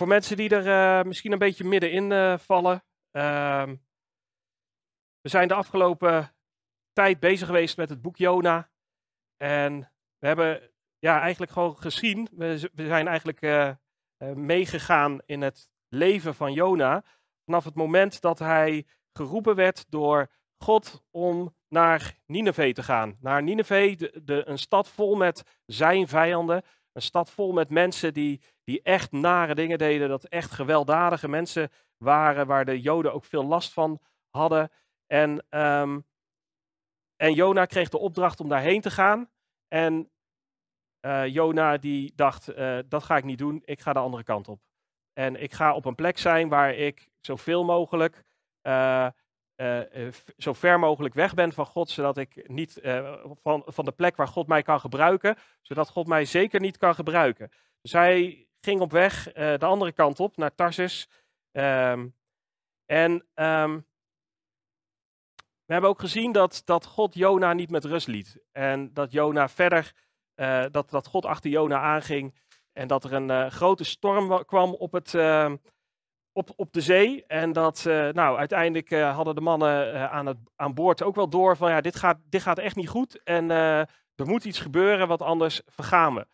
voor mensen die er eh, misschien een beetje middenin uh, vallen. Ehm, we zijn de afgelopen tijd bezig geweest met het boek Jona. En we hebben ja, eigenlijk gewoon gezien, we, zijn eigenlijk uh, meegegaan in het leven van Jona. Vanaf het moment dat hij geroepen werd door God om naar Nineveh te gaan. Naar Nineveh, de, een stad vol met zijn vijanden. Een stad vol met mensen die, die echt nare dingen deden. Dat echt gewelddadige mensen waren, waar de Joden ook veel last van hadden. En, um, en Jona kreeg de opdracht om daarheen te gaan. En uh, Jona die dacht, uh, dat ga ik niet doen, ik ga de andere kant op. En ik ga op een plek zijn waar ik zoveel mogelijk, uh, zo ver mogelijk weg ben van God, zodat ik niet van, van de plek waar God mij kan gebruiken, zodat God mij zeker niet kan gebruiken. Dus hij ging op weg de andere kant op, naar Tarsus. Um, en um, we hebben ook gezien dat, dat God Jona niet met rust liet. En dat Jona verder, uh, dat, dat God achter Jona aanging. En dat er een uh, grote storm kwam op, het, uh, op, op de zee. En dat, nou, uiteindelijk hadden de mannen aan, het, aan boord ook wel door van, ja, dit gaat, dit gaat echt niet goed. En er moet iets gebeuren, want anders vergaan we.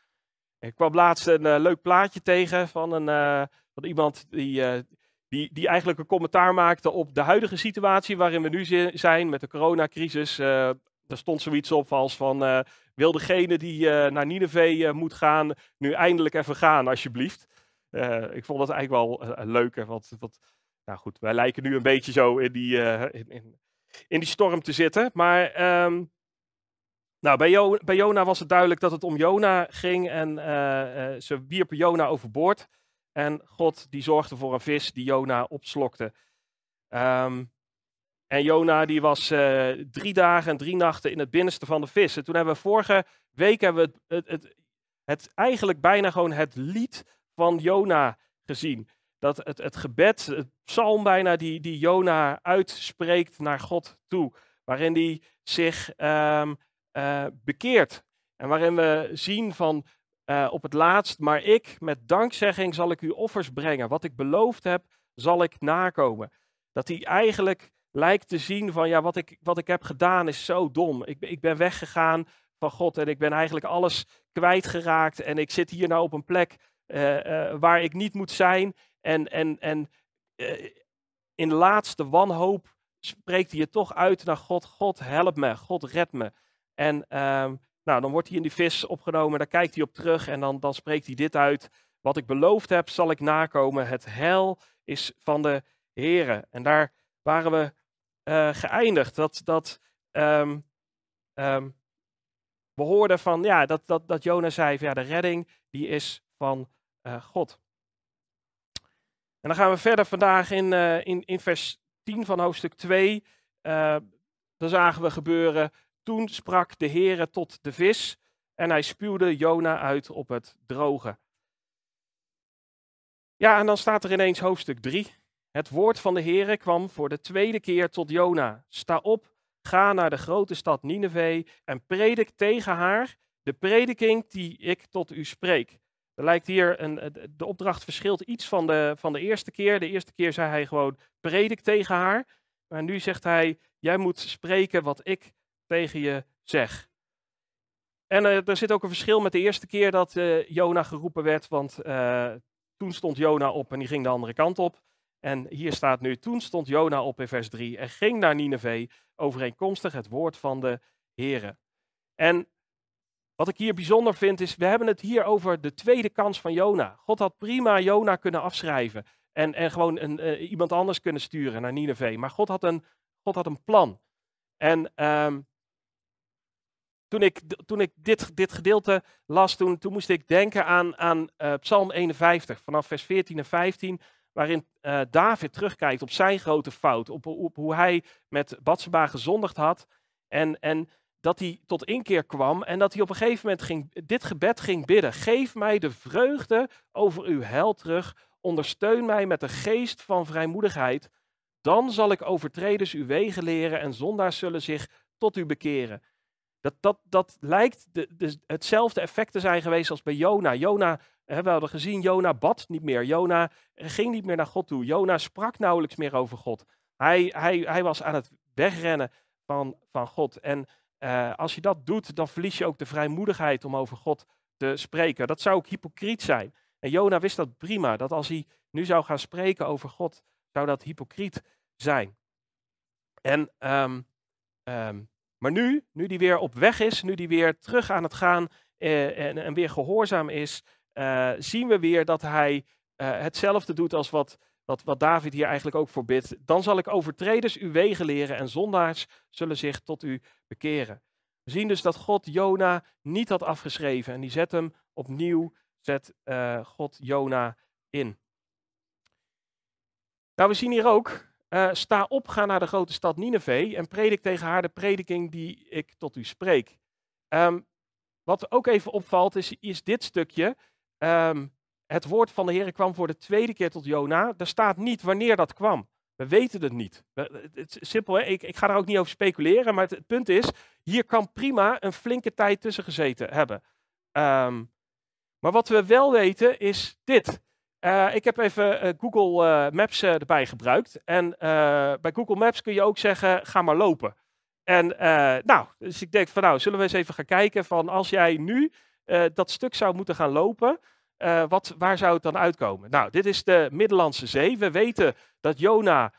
Ik kwam laatst een leuk plaatje tegen van, een, van iemand die die, die eigenlijk een commentaar maakte op de huidige situatie waarin we nu zijn met de coronacrisis. Er stond zoiets op als van, wil degene die naar Nineveh moet gaan, nu eindelijk even gaan, alsjeblieft. ik vond dat eigenlijk wel een leuke, nou goed, wij lijken nu een beetje zo in die, in, in, in, die storm te zitten. Maar um, nou, bij, jo bij Jona was het duidelijk dat het om Jona ging en ze wierpen Jona overboord. En God die zorgde voor een vis die Jona opslokte. Um, en Jona die was uh, drie dagen en drie nachten in het binnenste van de vis. En toen hebben we vorige week hebben we het, het, het, eigenlijk bijna gewoon het lied van Jona gezien. Dat het, het gebed, het psalm bijna, die, die Jona uitspreekt naar God toe. Waarin hij zich uh, bekeert. En waarin we zien van uh, op het laatst, maar ik met dankzegging zal ik u offers brengen. Wat ik beloofd heb, zal ik nakomen. Dat hij eigenlijk lijkt te zien van, ja, wat ik, wat ik heb gedaan is zo dom. Ik, ik ben weggegaan van God en ik ben eigenlijk alles kwijtgeraakt. En ik zit hier nou op een plek uh, waar ik niet moet zijn. En, en, en in laatste wanhoop spreekt hij je toch uit naar God. God, help me. God, red me. En ehm, nou, dan wordt hij in die vis opgenomen, daar kijkt hij op terug en dan, dan spreekt hij dit uit. Wat ik beloofd heb, zal ik nakomen. Het hel is van de Here. En daar waren we uh, geëindigd. Dat, dat um, um, we hoorden van, ja, dat, dat, dat Jona zei, ja, de redding die is van uh, God. En dan gaan we verder vandaag in, uh, in, in vers 10 van hoofdstuk 2. dan zagen we gebeuren toen sprak de Heere tot de vis en hij spuwde Jona uit op het droge. Ja, en dan staat er ineens hoofdstuk 3. Het woord van de Heere kwam voor de tweede keer tot Jona. Sta op, ga naar de grote stad Nineveh en predik tegen haar de prediking die ik tot u spreek. Er lijkt hier een, de opdracht verschilt iets van de, van de eerste keer. De eerste keer zei hij gewoon predik tegen haar. Maar nu zegt hij, jij moet spreken wat ik tegen je zeg. En uh, er zit ook een verschil met de eerste keer dat uh, Jona geroepen werd, want uh, toen stond Jona op en die ging de andere kant op. En hier staat nu, toen stond Jona op in vers 3 en ging naar Nineveh, overeenkomstig het woord van de Here. En wat ik hier bijzonder vind is, we hebben het hier over de tweede kans van Jona. God had prima Jona kunnen afschrijven en, en gewoon een, iemand anders kunnen sturen naar Nineveh. Maar God had een, God had een plan. En um, toen ik, toen ik dit, dit gedeelte las, toen, moest ik denken aan, aan uh, Psalm 51, vanaf vers 14 en 15, waarin uh, David terugkijkt op zijn grote fout, op, op hoe hij met Batseba gezondigd had. En, en dat hij tot inkeer kwam en dat hij op een gegeven moment ging, dit gebed ging bidden. Geef mij de vreugde over uw hel terug. Ondersteun mij met de geest van vrijmoedigheid. Dan zal ik overtreders uw wegen leren en zondaars zullen zich tot u bekeren. Dat, dat, lijkt de, de, hetzelfde effect te zijn geweest als bij Jona. Jona We hadden gezien, Jona bad niet meer. Jona ging niet meer naar God toe. Jona sprak nauwelijks meer over God. Hij, hij, hij was aan het wegrennen van, van God. En uh, als je dat doet, dan verlies je ook de vrijmoedigheid om over God te spreken. Dat zou ook hypocriet zijn. En Jona wist dat prima, dat als hij nu zou gaan spreken over God, zou dat hypocriet zijn. En, um, um, maar nu, nu die weer op weg is, nu die weer terug aan het gaan uh, en, en, weer gehoorzaam is, uh, zien we weer dat hij uh, hetzelfde doet als wat, wat, wat David hier eigenlijk ook voor bidt. Dan zal ik overtreders uw wegen leren en zondaars zullen zich tot u bekeren. We zien dus dat God Jona niet had afgeschreven en die zet hem opnieuw, zet God Jona in. Nou, we zien hier ook, uh, sta op, ga naar de grote stad Nineveh en predik tegen haar de prediking die ik tot u spreek. Um, wat ook even opvalt is, is dit stukje. Um, het woord van de Heer kwam voor de tweede keer tot Jona. Er staat niet wanneer dat kwam. We weten het niet. Het simpel, hè? Ik, ik, ga daar ook niet over speculeren, maar het, punt is, hier kan prima een flinke tijd tussen gezeten hebben. Um, maar wat we wel weten is dit. Uh, ik heb even uh, Google uh, Maps erbij gebruikt. En bij Google Maps kun je ook zeggen, ga maar lopen. En nou, dus ik denk van nou, zullen we eens even gaan kijken van als jij nu dat stuk zou moeten gaan lopen, wat, waar zou het dan uitkomen? Nou, dit is de Middellandse Zee. We weten dat Jona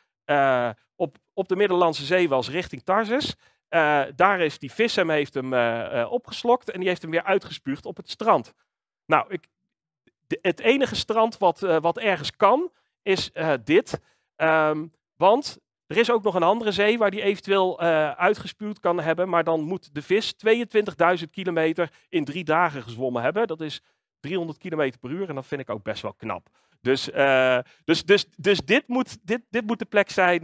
op, op de Middellandse Zee was richting Tarsus. daar is die vis hem, heeft hem opgeslokt en die heeft hem weer uitgespuugd op het strand. Nou, ik, het enige strand wat, uh, wat ergens kan, is uh, dit. Um, want er is ook nog een andere zee waar die eventueel uh, uitgespuwd kan hebben. Maar dan moet de vis 22.000 kilometer in drie dagen gezwommen hebben. Dat is 300 kilometer per uur en dat vind ik ook best wel knap. Dus, dus, dus, dus dit, moet, dit, dit moet de plek zijn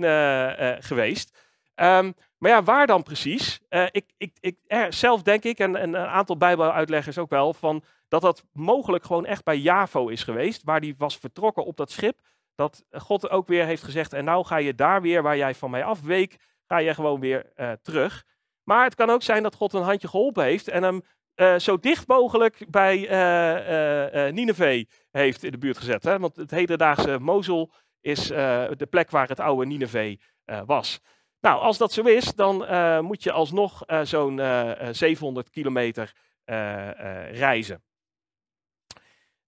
geweest. Um, maar ja, waar dan precies? ik, ik, ik, er, zelf denk ik, en, en een aantal bijbeluitleggers ook wel, van dat dat mogelijk gewoon echt bij Javo is geweest, waar die was vertrokken op dat schip. Dat God ook weer heeft gezegd, en nou ga je daar weer, waar jij van mij afweek, ga je gewoon weer uh, terug. Maar het kan ook zijn dat God een handje geholpen heeft en hem zo dicht mogelijk bij uh, Nineveh heeft in de buurt gezet. Hè? Want het hedendaagse Mosul is de plek waar het oude Nineveh was. Nou, als dat zo is, dan moet je alsnog zo'n 700 kilometer reizen.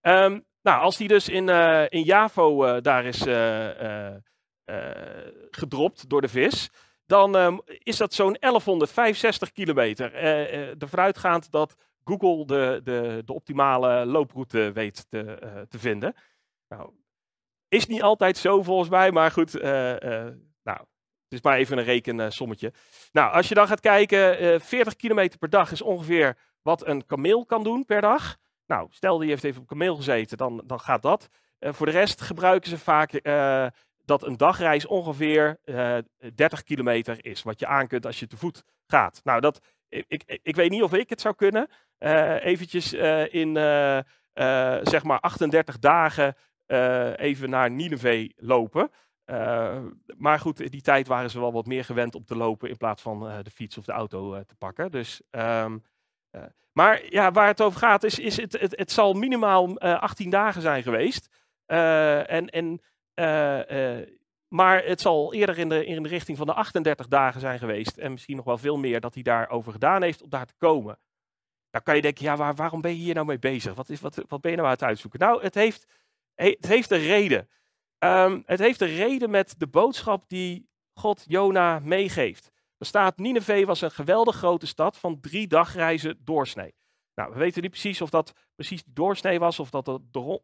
Um, nou, als die dus in, uh, in Javo uh, daar is uh, gedropt door de vis, dan um, is dat zo'n 1165 kilometer. ervan uitgaand dat Google de, de, de optimale looproute weet te, te vinden. Nou, is niet altijd zo volgens mij, maar goed, nou, is maar even een rekensommetje. Nou, als je dan gaat kijken, 40 kilometer per dag is ongeveer wat een kameel kan doen per dag. Nou, stel die heeft even op kameel gezeten, dan, dan gaat dat. Uh, voor de rest gebruiken ze vaak uh, dat een dagreis ongeveer uh, eh, 30 kilometer is. Wat je aan kunt als je te voet gaat. Nou, dat, ik, ik, weet niet of ik het zou kunnen. eventjes in zeg maar 38 dagen even naar Nineveh lopen. Maar goed, die tijd waren ze wel wat meer gewend om te lopen in plaats van de fiets of de auto te pakken. Dus uh, maar ja, waar het over gaat is, is het, het, het zal minimaal uh, eh, 18 dagen zijn geweest. En, en, maar het zal eerder in de, in de richting van de 38 dagen zijn geweest. En misschien nog wel veel meer dat hij daarover gedaan heeft om daar te komen. Dan kan je denken, ja, waar, waarom ben je hier nou mee bezig? Wat, is, wat, wat ben je nou aan het uitzoeken? Nou, het heeft, het heeft een reden. Um, het heeft een reden met de boodschap die God Jona meegeeft. Er staat, Nineveh was een geweldig grote stad van drie dagreizen doorsnee. Nou, we weten niet precies of dat precies die doorsnee was of dat de,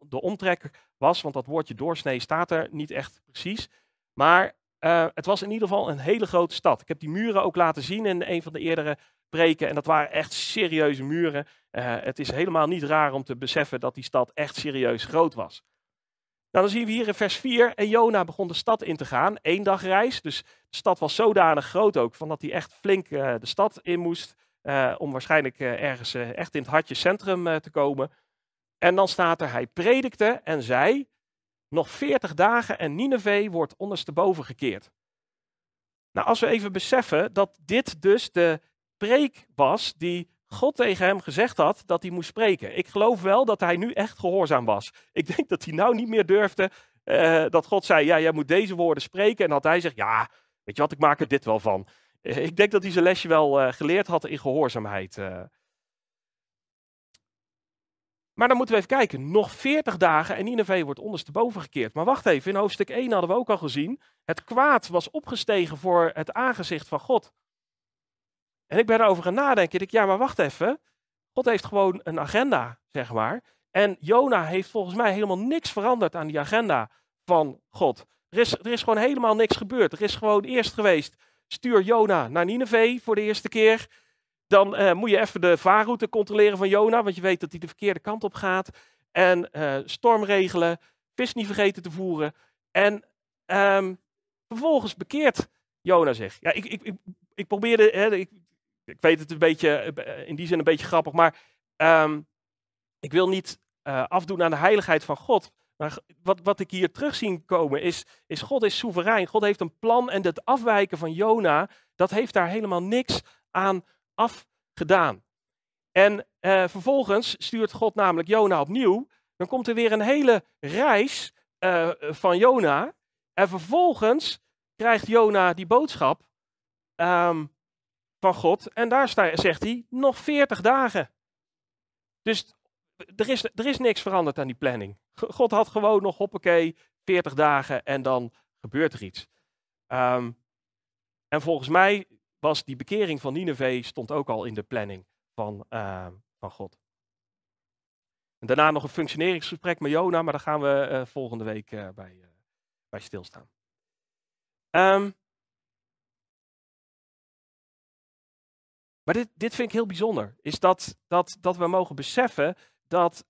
de, omtrek was, want dat woordje doorsnee staat er niet echt precies. Maar uh, het was in ieder geval een hele grote stad. Ik heb die muren ook laten zien in een van de eerdere preken en dat waren echt serieuze muren. Uh, het is helemaal niet raar om te beseffen dat die stad echt serieus groot was. Nou, dan zien we hier in vers 4, en Jona begon de stad in te gaan, één dag reis. Dus de stad was zodanig groot ook, van dat hij echt flink uh, de stad in moest, uh, om waarschijnlijk uh, ergens echt in het hartje centrum te komen. En dan staat er, hij predikte en zei, nog 40 dagen en Nineveh wordt ondersteboven gekeerd. Nou, als we even beseffen dat dit dus de preek was die God tegen hem gezegd had dat hij moest spreken. Ik geloof wel dat hij nu echt gehoorzaam was. Ik denk dat hij nou niet meer durfde uh, dat God zei, ja, jij moet deze woorden spreken. En dat hij zegt, ja, weet je wat, ik maak er dit wel van. Uh, ik denk dat hij zijn lesje wel uh, geleerd had in gehoorzaamheid. Maar dan moeten we even kijken. Nog 40 dagen en Nineveh wordt ondersteboven gekeerd. Maar wacht even, in hoofdstuk 1 hadden we ook al gezien. Het kwaad was opgestegen voor het aangezicht van God. En ik ben erover gaan nadenken. Ik, ja, maar wacht even. God heeft gewoon een agenda, zeg maar. En Jona heeft volgens mij helemaal niks veranderd aan die agenda van God. Er is, er is gewoon helemaal niks gebeurd. Er is gewoon eerst geweest, stuur Jona naar Nineveh voor de eerste keer. Dan uh, moet je even de vaarroute controleren van Jona, want je weet dat hij de verkeerde kant op gaat. En uh, storm regelen, vis niet vergeten te voeren. En um, vervolgens bekeert Jona zich. Ja, ik, ik, ik, ik probeerde, hè, ik, ik weet het een beetje, eh, in die zin een beetje grappig, maar um, ik wil niet uh, afdoen aan de heiligheid van God. Maar wat, wat ik hier terug zie komen is, is God is soeverein. God heeft een plan en het afwijken van Jona, dat heeft daar helemaal niks aan afgedaan. En uh, vervolgens stuurt God namelijk Jona opnieuw. Dan komt er weer een hele reis van Jona. En vervolgens krijgt Jona die boodschap um, van God. En daar zegt hij nog 40 dagen. Dus er is, er is niks veranderd aan die planning. God had gewoon nog, hoppakee, 40 dagen en dan gebeurt er iets. Um, en volgens mij was die bekering van Nineveh stond ook al in de planning van, uh, van God. En daarna nog een functioneringsgesprek met Jona, maar daar gaan we uh, volgende week uh, bij, uh, bij stilstaan. Um, maar dit, dit vind ik heel bijzonder. Is dat, dat, dat we mogen beseffen dat.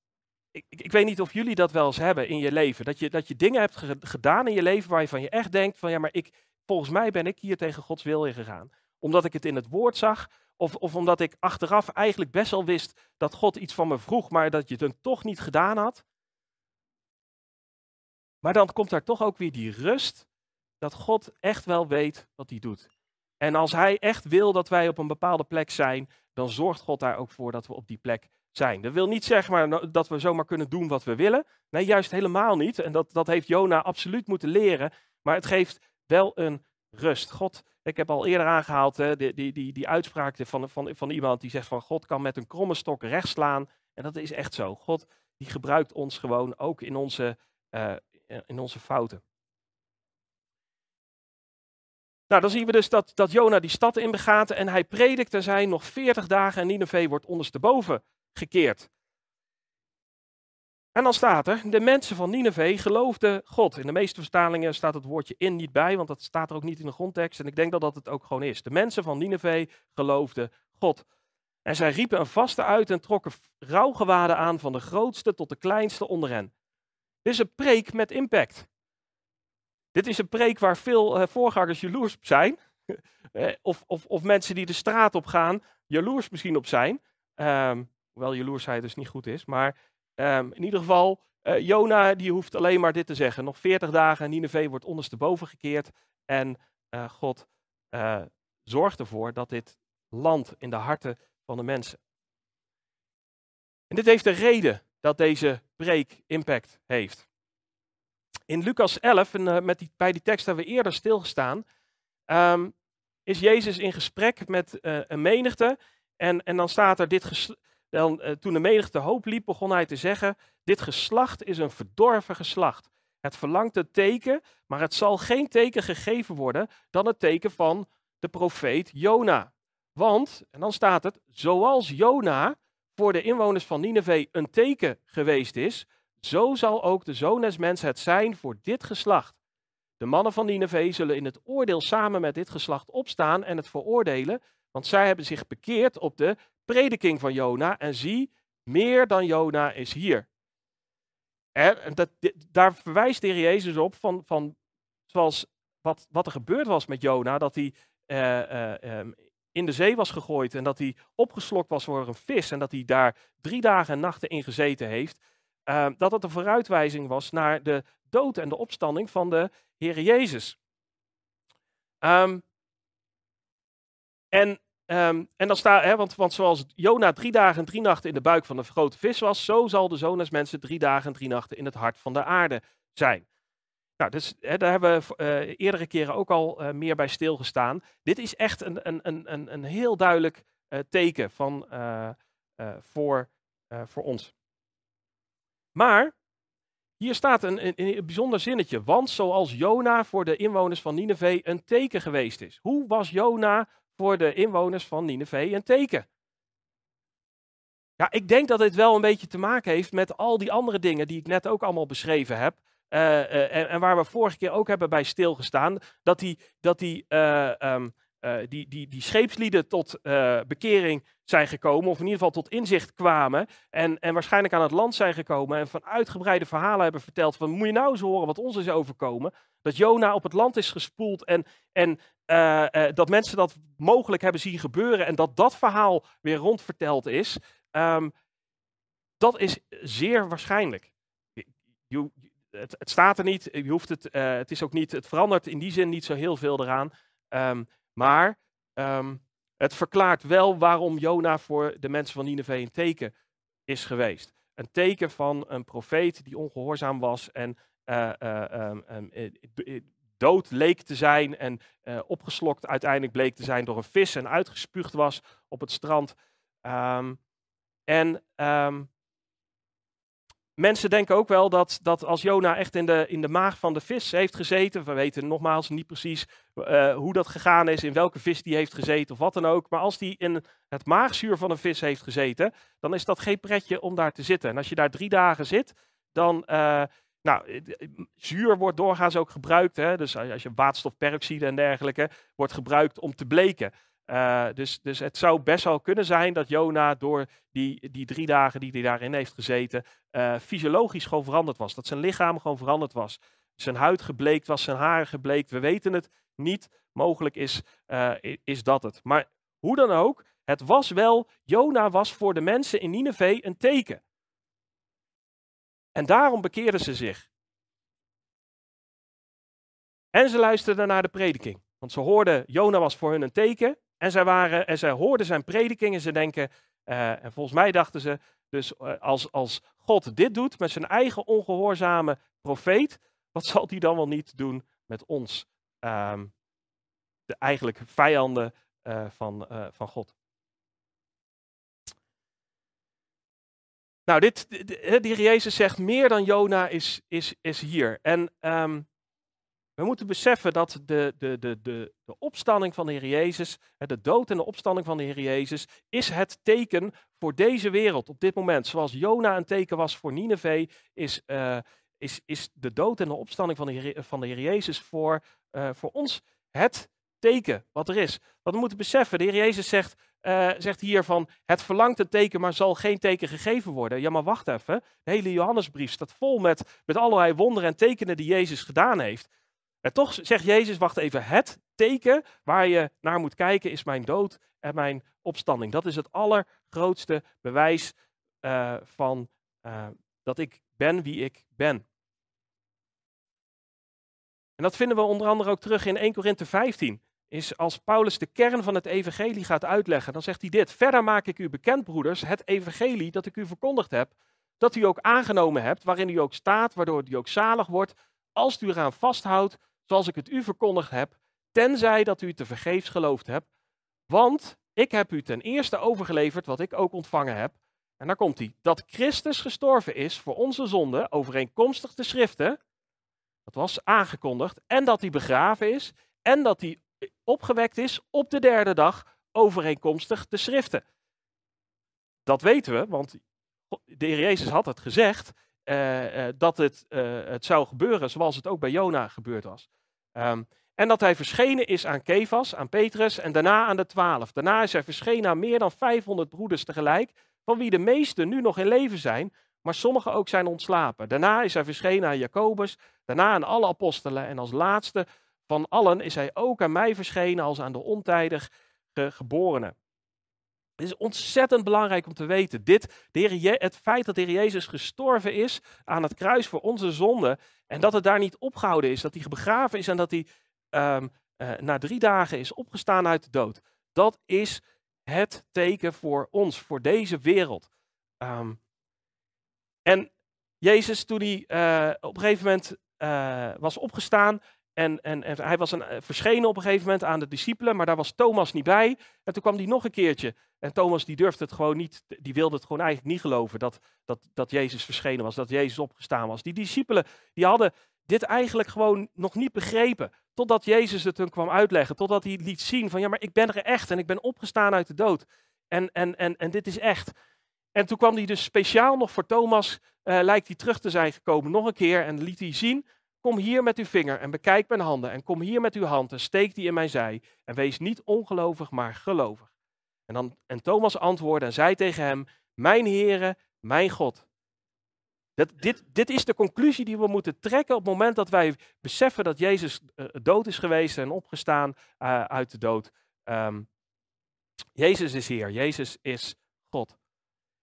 Ik, ik, weet niet of jullie dat wel eens hebben in je leven. Dat je, dat je dingen hebt gedaan in je leven waar je van je echt denkt: van ja, maar ik, volgens mij ben ik hier tegen Gods wil in gegaan. Omdat ik het in het woord zag, of, of omdat ik achteraf eigenlijk best wel wist dat God iets van me vroeg, maar dat je het dan toch niet gedaan had. Maar dan komt daar toch ook weer die rust dat God echt wel weet wat hij doet. En als hij echt wil dat wij op een bepaalde plek zijn, dan zorgt God daar ook voor dat we op die plek zijn. Dat wil niet zeggen maar dat we zomaar kunnen doen wat we willen. Nee, juist helemaal niet. En dat, dat heeft Jona absoluut moeten leren. Maar het geeft wel een rust. God, ik heb al eerder aangehaald hè, die, die, die, die uitspraak van, van, van iemand die zegt van God kan met een kromme stok recht slaan. En dat is echt zo. God die gebruikt ons gewoon ook in onze, uh, in onze fouten. Nou, dan zien we dus dat, dat Jona die stad inbegaat en hij predikt. Er zijn nog 40 dagen en Nineveh wordt ondersteboven gekeerd. En dan staat er, de mensen van Nineveh geloofden God. In de meeste vertalingen staat het woordje in niet bij, want dat staat er ook niet in de grondtekst. En ik denk dat dat het ook gewoon is. De mensen van Nineveh geloofden God. En zij riepen een vaste uit en trokken rouwgewaden aan van de grootste tot de kleinste onder hen. Dit is een preek met impact. Dit is een preek waar veel uh, voorgangers jaloers op zijn. of, of, of, mensen die de straat op gaan, jaloers misschien op zijn. Um, hoewel jaloersheid dus niet goed is. Maar um, in ieder geval, uh, Jona die hoeft alleen maar dit te zeggen. Nog 40 dagen en Nineveh wordt ondersteboven gekeerd. En God zorgt ervoor dat dit landt in de harten van de mensen. En dit heeft de reden dat deze preek impact heeft. In Lucas 11, en, uh, met die, bij die tekst hebben we eerder stilgestaan, um, is Jezus in gesprek met uh, een menigte. En, en dan staat er, dit dan, uh, toen de menigte hoop liep, begon hij te zeggen, dit geslacht is een verdorven geslacht. Het verlangt een teken, maar het zal geen teken gegeven worden dan het teken van de profeet Jona. Want, en dan staat het, zoals Jona voor de inwoners van Nineveh een teken geweest is, zo zal ook de zoon des mens het zijn voor dit geslacht. De mannen van Nineveh zullen in het oordeel samen met dit geslacht opstaan en het veroordelen, want zij hebben zich bekeerd op de prediking van Jona. En zie, meer dan Jona is hier. En dat, daar verwijst de heer Jezus op van, van zoals wat, wat er gebeurd was met Jona, dat hij uh, uh, um, in de zee was gegooid en dat hij opgeslokt was door een vis en dat hij daar drie dagen en nachten in gezeten heeft. Uh, dat het een vooruitwijzing was naar de dood en de opstanding van de Heer Jezus. Um, en ehm, en dan staat, hè, want, want zoals Jona drie dagen en drie nachten in de buik van de grote vis was, zo zal de zoon des mensen drie dagen en drie nachten in het hart van de aarde zijn. Nou, dus, hè, daar hebben we uh, eerdere keren ook al uh, meer bij stilgestaan. Dit is echt een, een, een, een heel duidelijk teken van, voor, voor ons. Maar hier staat een, een, een, bijzonder zinnetje. Want zoals Jona voor de inwoners van Nineveh een teken geweest is. Hoe was Jona voor de inwoners van Nineveh een teken? Ja, ik denk dat dit wel een beetje te maken heeft met al die andere dingen die ik net ook allemaal beschreven heb. Uh, uh, en, en, waar we vorige keer ook hebben bij stilgestaan. Dat die, dat die, uh, um, die, die, die scheepslieden tot bekering zijn gekomen, of in ieder geval tot inzicht kwamen. En, en waarschijnlijk aan het land zijn gekomen. En van uitgebreide verhalen hebben verteld. Van moet je nou eens horen wat ons is overkomen. Dat Jona op het land is gespoeld. En, en dat mensen dat mogelijk hebben zien gebeuren. En dat dat verhaal weer rondverteld is. Um, dat is zeer waarschijnlijk. Je, het, staat er niet, je hoeft het, het is ook niet, het verandert in die zin niet zo heel veel eraan. Um, maar um, het verklaart wel waarom Jona voor de mensen van Nineveh een teken is geweest. Een teken van een profeet die ongehoorzaam was en uh, uh, um, dood leek te zijn en opgeslokt uiteindelijk bleek te zijn door een vis en uitgespuugd was op het strand. en Mensen denken ook wel dat, dat als Jona echt in de, in de maag van de vis heeft gezeten, we weten nogmaals niet precies uh, hoe dat gegaan is, in welke vis die heeft gezeten of wat dan ook, maar als die in het maagzuur van een vis heeft gezeten, dan is dat geen pretje om daar te zitten. En als je daar drie dagen zit, dan, uh, nou, zuur wordt doorgaans ook gebruikt, hè? dus als je waterstofperoxide en dergelijke, wordt gebruikt om te bleken. Uh, dus, dus het zou best wel kunnen zijn dat Jona door die, die drie dagen die hij daarin heeft gezeten, uh, fysiologisch gewoon veranderd was. Dat zijn lichaam gewoon veranderd was. Zijn huid gebleekt was, zijn haren gebleekt. We weten het niet. Mogelijk is, uh, is dat het. Maar hoe dan ook, het was wel, Jona was voor de mensen in Nineveh een teken. En daarom bekeerden ze zich. En ze luisterden naar de prediking. Want ze hoorden, Jona was voor hun een teken. En zij, waren, en zij hoorden zijn prediking en ze denken, uh, en volgens mij dachten ze, dus uh, als, als God dit doet met zijn eigen ongehoorzame profeet, wat zal hij dan wel niet doen met ons? Um, de eigenlijk vijanden uh, van, van God. Nou, dit, heer Jezus zegt meer dan Jona is, is, is hier. En um, we moeten beseffen dat de, de, de, de, de opstanding van de Heer Jezus, de dood en de opstanding van de Heer Jezus, is het teken voor deze wereld op dit moment. Zoals Jona een teken was voor Nineveh, is, uh, is, is de dood en de opstanding van de Heer, van de Heer Jezus voor, uh, voor ons het teken wat er is. Wat we moeten beseffen, de Heer Jezus zegt, uh, zegt hier van, het verlangt een teken, maar zal geen teken gegeven worden. Ja, maar wacht even, de hele Johannesbrief staat vol met, met allerlei wonderen en tekenen die Jezus gedaan heeft. En toch zegt Jezus, wacht even, het teken waar je naar moet kijken is mijn dood en mijn opstanding. Dat is het allergrootste bewijs uh, van uh, dat ik ben wie ik ben. En dat vinden we onder andere ook terug in 1 Korinthe 15. Is als Paulus de kern van het evangelie gaat uitleggen, dan zegt hij dit. Verder maak ik u bekend, broeders, het evangelie dat ik u verkondigd heb, dat u ook aangenomen hebt, waarin u ook staat, waardoor u ook zalig wordt, als u eraan vasthoudt zoals ik het u verkondigd heb, tenzij dat u te vergeefs geloofd hebt. Want ik heb u ten eerste overgeleverd wat ik ook ontvangen heb. En daar komt hij. Dat Christus gestorven is voor onze zonde, overeenkomstig de schriften. Dat was aangekondigd. En dat hij begraven is. En dat hij opgewekt is op de derde dag, overeenkomstig de schriften. Dat weten we, want de Heer Jezus had het gezegd. Uh, uh, dat het, uh, het zou gebeuren zoals het ook bij Jona gebeurd was. Um, en dat hij verschenen is aan Kefas, aan Petrus en daarna aan de twaalf. Daarna is hij verschenen aan meer dan 500 broeders tegelijk, van wie de meesten nu nog in leven zijn, maar sommigen ook zijn ontslapen. Daarna is hij verschenen aan Jacobus, daarna aan alle apostelen en als laatste van allen is hij ook aan mij verschenen als aan de ontijdig geborenen. Het is ontzettend belangrijk om te weten. Dit, de het feit dat de Heer Jezus gestorven is aan het kruis voor onze zonde. En dat het daar niet opgehouden is. Dat hij begraven is en dat hij um, uh, na drie dagen is opgestaan uit de dood. Dat is het teken voor ons, voor deze wereld. Ehm, en Jezus, toen hij uh, op een gegeven moment uh, was opgestaan, en, en, hij was een, eh, verschenen op een gegeven moment aan de discipelen, maar daar was Thomas niet bij. En toen kwam hij nog een keertje. En Thomas die durfde het gewoon niet, die wilde het gewoon eigenlijk niet geloven dat, dat, dat Jezus verschenen was, dat Jezus opgestaan was. Die discipelen die hadden dit eigenlijk gewoon nog niet begrepen. Totdat Jezus het hun kwam uitleggen, totdat hij liet zien van ja, maar ik ben er echt en ik ben opgestaan uit de dood. En, en, en, en dit is echt. En toen kwam hij dus speciaal nog voor Thomas, uh, lijkt hij terug te zijn gekomen, nog een keer en liet hij zien Kom hier met uw vinger en bekijk mijn handen. En kom hier met uw hand en steek die in mijn zij. En wees niet ongelovig, maar gelovig. En, dan, en Thomas antwoordde en zei tegen hem: Mijn Heere, mijn God. Dat, dit, dit is de conclusie die we moeten trekken op het moment dat wij beseffen dat Jezus uh, dood is geweest en opgestaan uh, uit de dood. Um, Jezus is Heer, Jezus is God.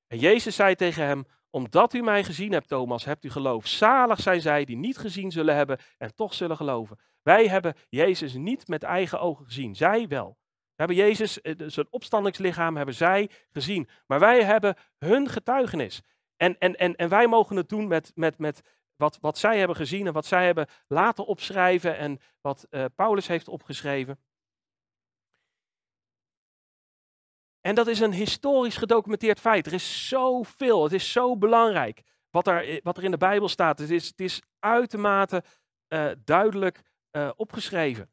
En Jezus zei tegen hem: omdat u mij gezien hebt, Thomas, hebt u geloof. Zalig zijn zij die niet gezien zullen hebben en toch zullen geloven. Wij hebben Jezus niet met eigen ogen gezien, zij wel. We hebben Jezus, eh, zijn opstandingslichaam, hebben zij gezien. Maar wij hebben hun getuigenis. En, en, en, en wij mogen het doen met, met, met wat, wat zij hebben gezien en wat zij hebben laten opschrijven en wat uh, Paulus heeft opgeschreven. En dat is een historisch gedocumenteerd feit. Er is zoveel, het is zo belangrijk wat er, wat er in de Bijbel staat. Het is, het is uitermate uh, duidelijk uh, opgeschreven.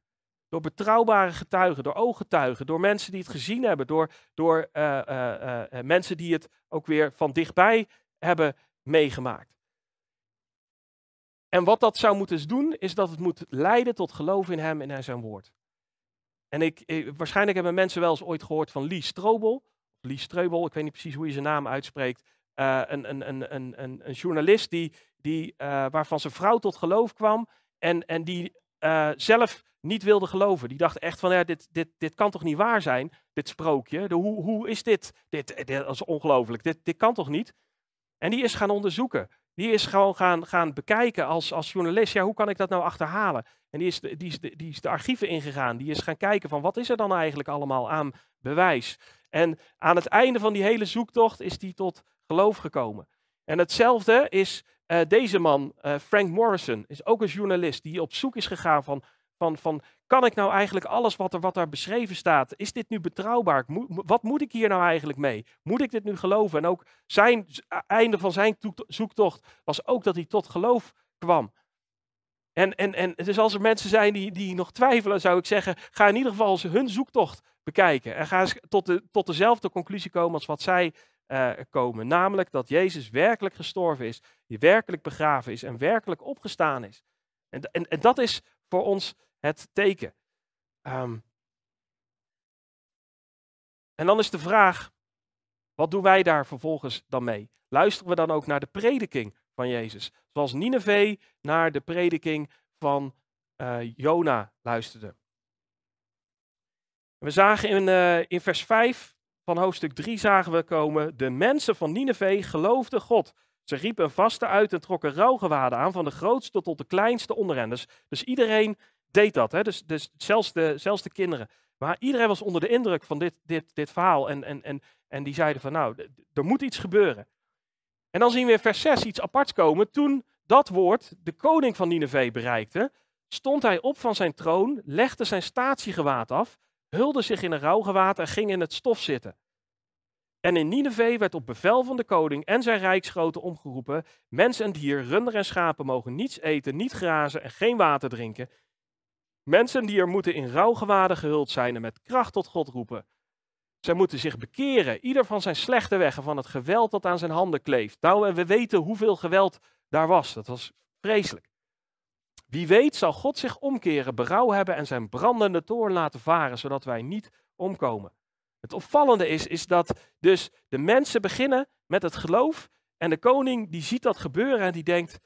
Door betrouwbare getuigen, door ooggetuigen, door mensen die het gezien hebben, door, door mensen die het ook weer van dichtbij hebben meegemaakt. En wat dat zou moeten doen, is dat het moet leiden tot geloof in Hem en in Zijn woord. En ik, waarschijnlijk hebben mensen wel eens ooit gehoord van Lee Strobel. Lee Streubel, ik weet niet precies hoe je zijn naam uitspreekt. Uh, een, een, een, een, journalist die, die, uh, waarvan zijn vrouw tot geloof kwam. En, en die zelf niet wilde geloven. Die dacht echt van, ja, dit, dit, dit kan toch niet waar zijn, dit sprookje. De, hoe, hoe is dit? Dit, dit is ongelooflijk, dit, dit kan toch niet? En die is gaan onderzoeken. Die is gewoon gaan, gaan bekijken als, als journalist, ja, hoe kan ik dat nou achterhalen? En die is, de, die, is de, die is de archieven ingegaan. Die is gaan kijken van wat is er dan eigenlijk allemaal aan bewijs. En aan het einde van die hele zoektocht is die tot geloof gekomen. En hetzelfde is uh, deze man, uh, Frank Morrison, is ook een journalist die op zoek is gegaan van, van, van kan ik nou eigenlijk alles wat er wat daar beschreven staat, is dit nu betrouwbaar? wat moet ik hier nou eigenlijk mee? Moet ik dit nu geloven? En ook zijn einde van zijn zoektocht was ook dat hij tot geloof kwam. En, en, en dus als er mensen zijn die, die nog twijfelen, zou ik zeggen, ga in ieder geval hun zoektocht bekijken. En ga eens tot, de, tot dezelfde conclusie komen als wat zij uh, komen. Namelijk dat Jezus werkelijk gestorven is, die werkelijk begraven is en werkelijk opgestaan is. En, en, en dat is voor ons het teken. Um, en dan is de vraag, wat doen wij daar vervolgens dan mee? Luisteren we dan ook naar de prediking van Jezus? Zoals Nineveh naar de prediking van uh, Jona luisterde. We zagen in, uh, in vers 5 van hoofdstuk 3 zagen we komen, de mensen van Nineveh geloofden God. Ze riepen een vaste uit en trokken rouwgewaden aan, van de grootste tot de kleinste onder hen. Dus, iedereen deed dat, hè? Dus, dus zelfs, de, zelfs de kinderen. Maar iedereen was onder de indruk van dit, dit, dit verhaal en, en, en, en die zeiden van nou, er moet iets gebeuren. En dan zien we in vers 6 iets aparts komen. Toen dat woord de koning van Nineveh bereikte, stond hij op van zijn troon, legde zijn statiegewaad af, hulde zich in een rouwgewaad en ging in het stof zitten. En in Nineveh werd op bevel van de koning en zijn rijksgroten omgeroepen: mens en dier, runder en schapen mogen niets eten, niet grazen en geen water drinken. Mensen en dier moeten in rouwgewaden gehuld zijn en met kracht tot God roepen. Zij moeten zich bekeren, ieder van zijn slechte weg en van het geweld dat aan zijn handen kleeft. Nou, en we weten hoeveel geweld daar was. Dat was vreselijk. Wie weet zal God zich omkeren, berouw hebben en zijn brandende toorn laten varen, zodat wij niet omkomen. Het opvallende is, is dat dus de mensen beginnen met het geloof en de koning die ziet dat gebeuren en die denkt,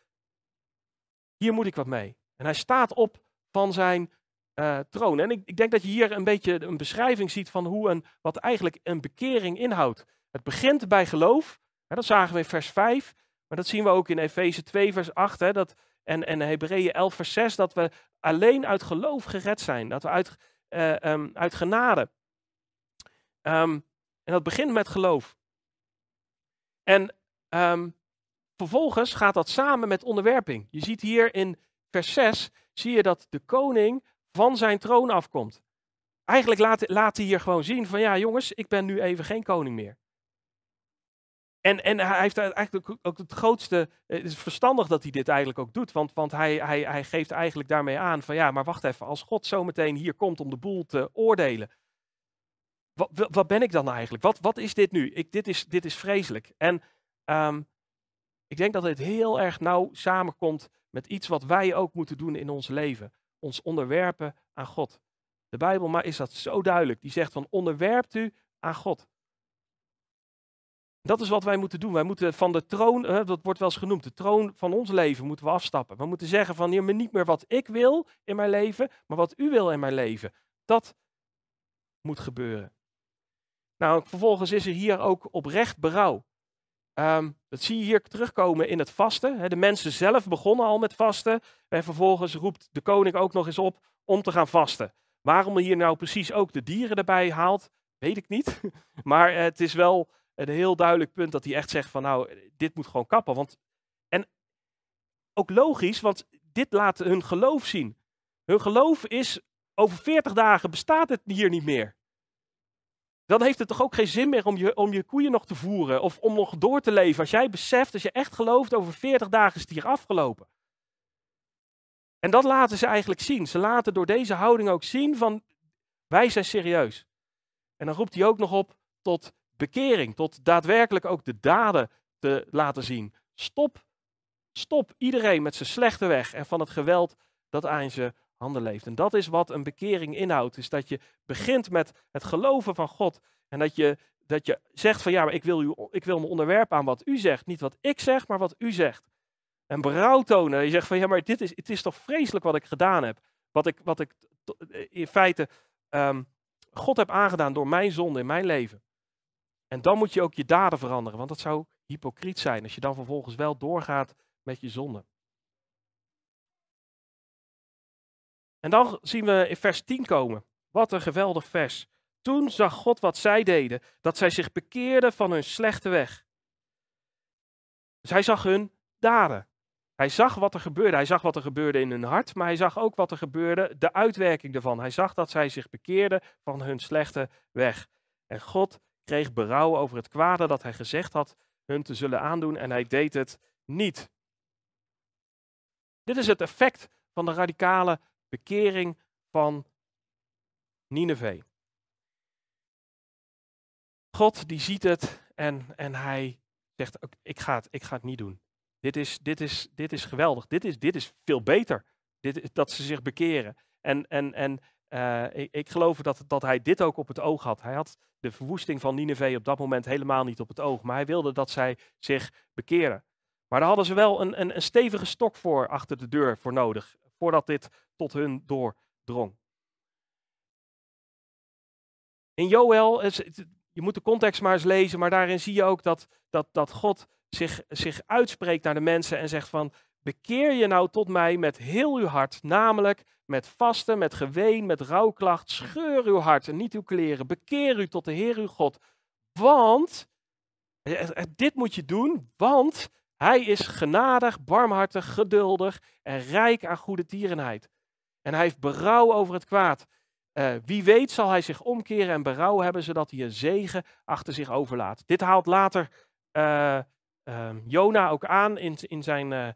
hier moet ik wat mee. En hij staat op van zijn uh, troon. En ik, ik, denk dat je hier een beetje een beschrijving ziet van hoe een, wat eigenlijk een bekering inhoudt. Het begint bij geloof, hè, dat zagen we in vers 5, maar dat zien we ook in Efeze 2 vers 8 hè, dat, en, en Hebreeën 11 vers 6, dat we alleen uit geloof gered zijn, dat we uit, uh, um, uit genade. Um, En dat begint met geloof. En ehm, vervolgens gaat dat samen met onderwerping. Je ziet hier in vers 6, zie je dat de koning van zijn troon afkomt. Eigenlijk laat, laat hij hier gewoon zien van ja jongens, ik ben nu even geen koning meer. En, en hij heeft eigenlijk ook het grootste. Het is verstandig dat hij dit eigenlijk ook doet. Want, want hij, hij, hij geeft eigenlijk daarmee aan van ja, maar wacht even. Als God zometeen hier komt om de boel te oordelen. Wat, wat ben ik dan eigenlijk? Wat, wat is dit nu? Ik, dit, is, dit is vreselijk. En um, ik denk dat het heel erg nauw samenkomt met iets wat wij ook moeten doen in ons leven. Ons onderwerpen aan God. De Bijbel maar is dat zo duidelijk. Die zegt van onderwerpt u aan God. Dat is wat wij moeten doen. Wij moeten van de troon, dat wordt wel eens genoemd, de troon van ons leven moeten we afstappen. We moeten zeggen van maar niet meer wat ik wil in mijn leven, maar wat u wil in mijn leven. Dat moet gebeuren. Nou, vervolgens is er hier ook oprecht berouw. Um, dat zie je hier terugkomen in het vasten. De mensen zelf begonnen al met vasten. En vervolgens roept de koning ook nog eens op om te gaan vasten. Waarom hij hier nou precies ook de dieren erbij haalt, weet ik niet. Maar het is wel een heel duidelijk punt dat hij echt zegt van nou, dit moet gewoon kappen. Want, en ook logisch, want dit laat hun geloof zien. Hun geloof is, over 40 dagen bestaat het hier niet meer. Dan heeft het toch ook geen zin meer om je, om je koeien nog te voeren of om nog door te leven. Als jij beseft, als je echt gelooft, over 40 dagen is het hier afgelopen. En dat laten ze eigenlijk zien. Ze laten door deze houding ook zien van wij zijn serieus. En dan roept hij ook nog op tot bekering, tot daadwerkelijk ook de daden te laten zien. Stop, stop iedereen met zijn slechte weg en van het geweld dat aan zijn handen leeft. En dat is wat een bekering inhoudt. Is dat je begint met het geloven van God. En dat je, dat je zegt van ja, maar ik wil, u, ik wil me onderwerpen aan wat u zegt. Niet wat ik zeg, maar wat u zegt. En berouw tonen. Je zegt van ja, maar dit is, het is toch vreselijk wat ik gedaan heb. Wat ik, wat ik in feite um, God heb aangedaan door mijn zonde in mijn leven. En dan moet je ook je daden veranderen, want dat zou hypocriet zijn als je dan vervolgens wel doorgaat met je zonde. En dan zien we in vers 10 komen. Wat een geweldig vers. Toen zag God wat zij deden, dat zij zich bekeerden van hun slechte weg. Dus hij zag hun daden. Hij zag wat er gebeurde. Hij zag wat er gebeurde in hun hart, maar hij zag ook wat er gebeurde, de uitwerking ervan. Hij zag dat zij zich bekeerden van hun slechte weg. En God kreeg berouw over het kwade dat hij gezegd had hun te zullen aandoen en hij deed het niet. Dit is het effect van de radicale bekering van Nineveh. God die ziet het en, en hij zegt, ik ga het, ik ga het niet doen. Dit is, dit is, dit is geweldig. Dit is, dit is veel beter. Dit, dat ze zich bekeren. En, en, en uh, ik, ik, geloof dat, dat hij dit ook op het oog had. Hij had de verwoesting van Nineveh op dat moment helemaal niet op het oog. Maar hij wilde dat zij zich bekeren. Maar daar hadden ze wel een, een, een stevige stok voor achter de deur voor nodig. Voordat dit tot hun doordrong. In Joel, je moet de context maar eens lezen, maar daarin zie je ook dat, dat, dat God zich, zich uitspreekt naar de mensen en zegt van, bekeer je nou tot mij met heel uw hart, namelijk met vasten, met geween, met rouwklacht, scheur uw hart en niet uw kleren, bekeer u tot de Heer uw God, want, eh, eh, dit moet je doen, want hij is genadig, barmhartig, geduldig en rijk aan goede tierenheid. En hij heeft berouw over het kwaad. Uh, wie weet zal hij zich omkeren en berouw hebben, zodat hij een zegen achter zich overlaat. Dit haalt later uh, uh, Jona ook aan in, in zijn uh,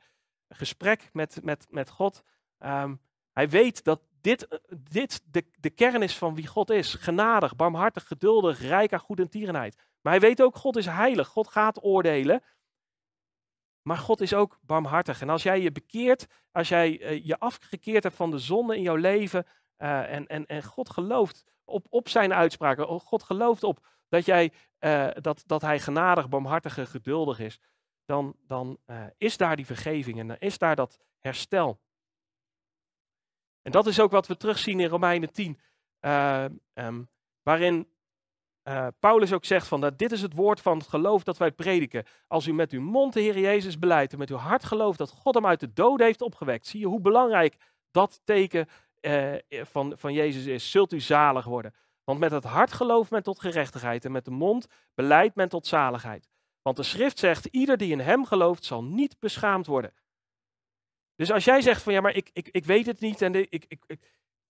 gesprek met, met, met God. Um, hij weet dat dit, dit de, de kern is van wie God is. Genadig, barmhartig, geduldig, rijk aan goede tierenheid. Maar hij weet ook, God is heilig. God gaat oordelen. Maar God is ook barmhartig. En als jij je bekeert, als jij uh, je afgekeerd hebt van de zonde in jouw leven uh, en, en, en God gelooft op, op zijn uitspraken, oh, God gelooft op dat, jij, uh, dat, dat hij genadig, barmhartig en geduldig is, dan, dan is daar die vergeving en dan is daar dat herstel. En dat is ook wat we terugzien in Romeinen 10, um, waarin uh, Paulus ook zegt van dat dit is het woord van het geloof dat wij prediken. Als u met uw mond de Heer Jezus beleidt en met uw hart gelooft dat God hem uit de doden heeft opgewekt, zie je hoe belangrijk dat teken uh, van, van Jezus is. Zult u zalig worden. Want met het hart gelooft men tot gerechtigheid en met de mond beleidt men tot zaligheid. Want de schrift zegt, ieder die in hem gelooft zal niet beschaamd worden. Dus als jij zegt van ja, maar ik, ik, ik weet het niet en ik, ik, ik,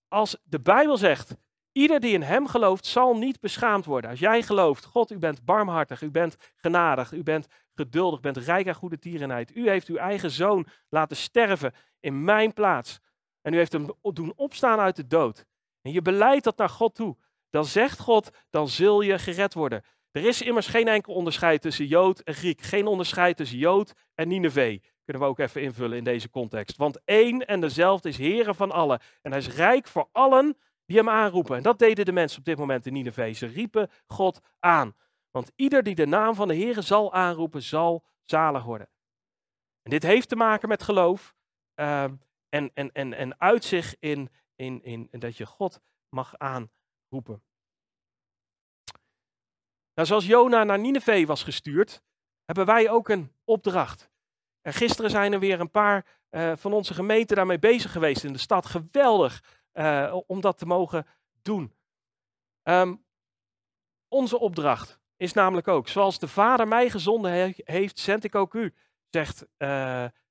als de Bijbel zegt, ieder die in hem gelooft zal niet beschaamd worden. Als jij gelooft, God, u bent barmhartig, u bent genadig, u bent geduldig, u bent rijk aan goede tierenheid. U heeft uw eigen zoon laten sterven in mijn plaats. En u heeft hem doen opstaan uit de dood. En je beleidt dat naar God toe. Dan zegt God, dan zul je gered worden. Er is immers geen enkel onderscheid tussen Jood en Griek. Geen onderscheid tussen Jood en Nineveh. Kunnen we ook even invullen in deze context. Want één en dezelfde is Heere van allen. En hij is rijk voor allen die hem aanroepen. En dat deden de mensen op dit moment in Nineveh. Ze riepen God aan. Want ieder die de naam van de Heere zal aanroepen, zal zalig worden. En dit heeft te maken met geloof. Ehm, en, en, en, en uit zich in, in, in, in dat je God mag aanroepen. Nou, zoals Jona naar Nineveh was gestuurd, hebben wij ook een opdracht. En gisteren zijn er weer een paar uh, van onze gemeenten daarmee bezig geweest in de stad. Geweldig uh, om dat te mogen doen. Um, onze opdracht is namelijk ook, zoals de Vader mij gezonden he heeft, zend ik ook u, zegt uh,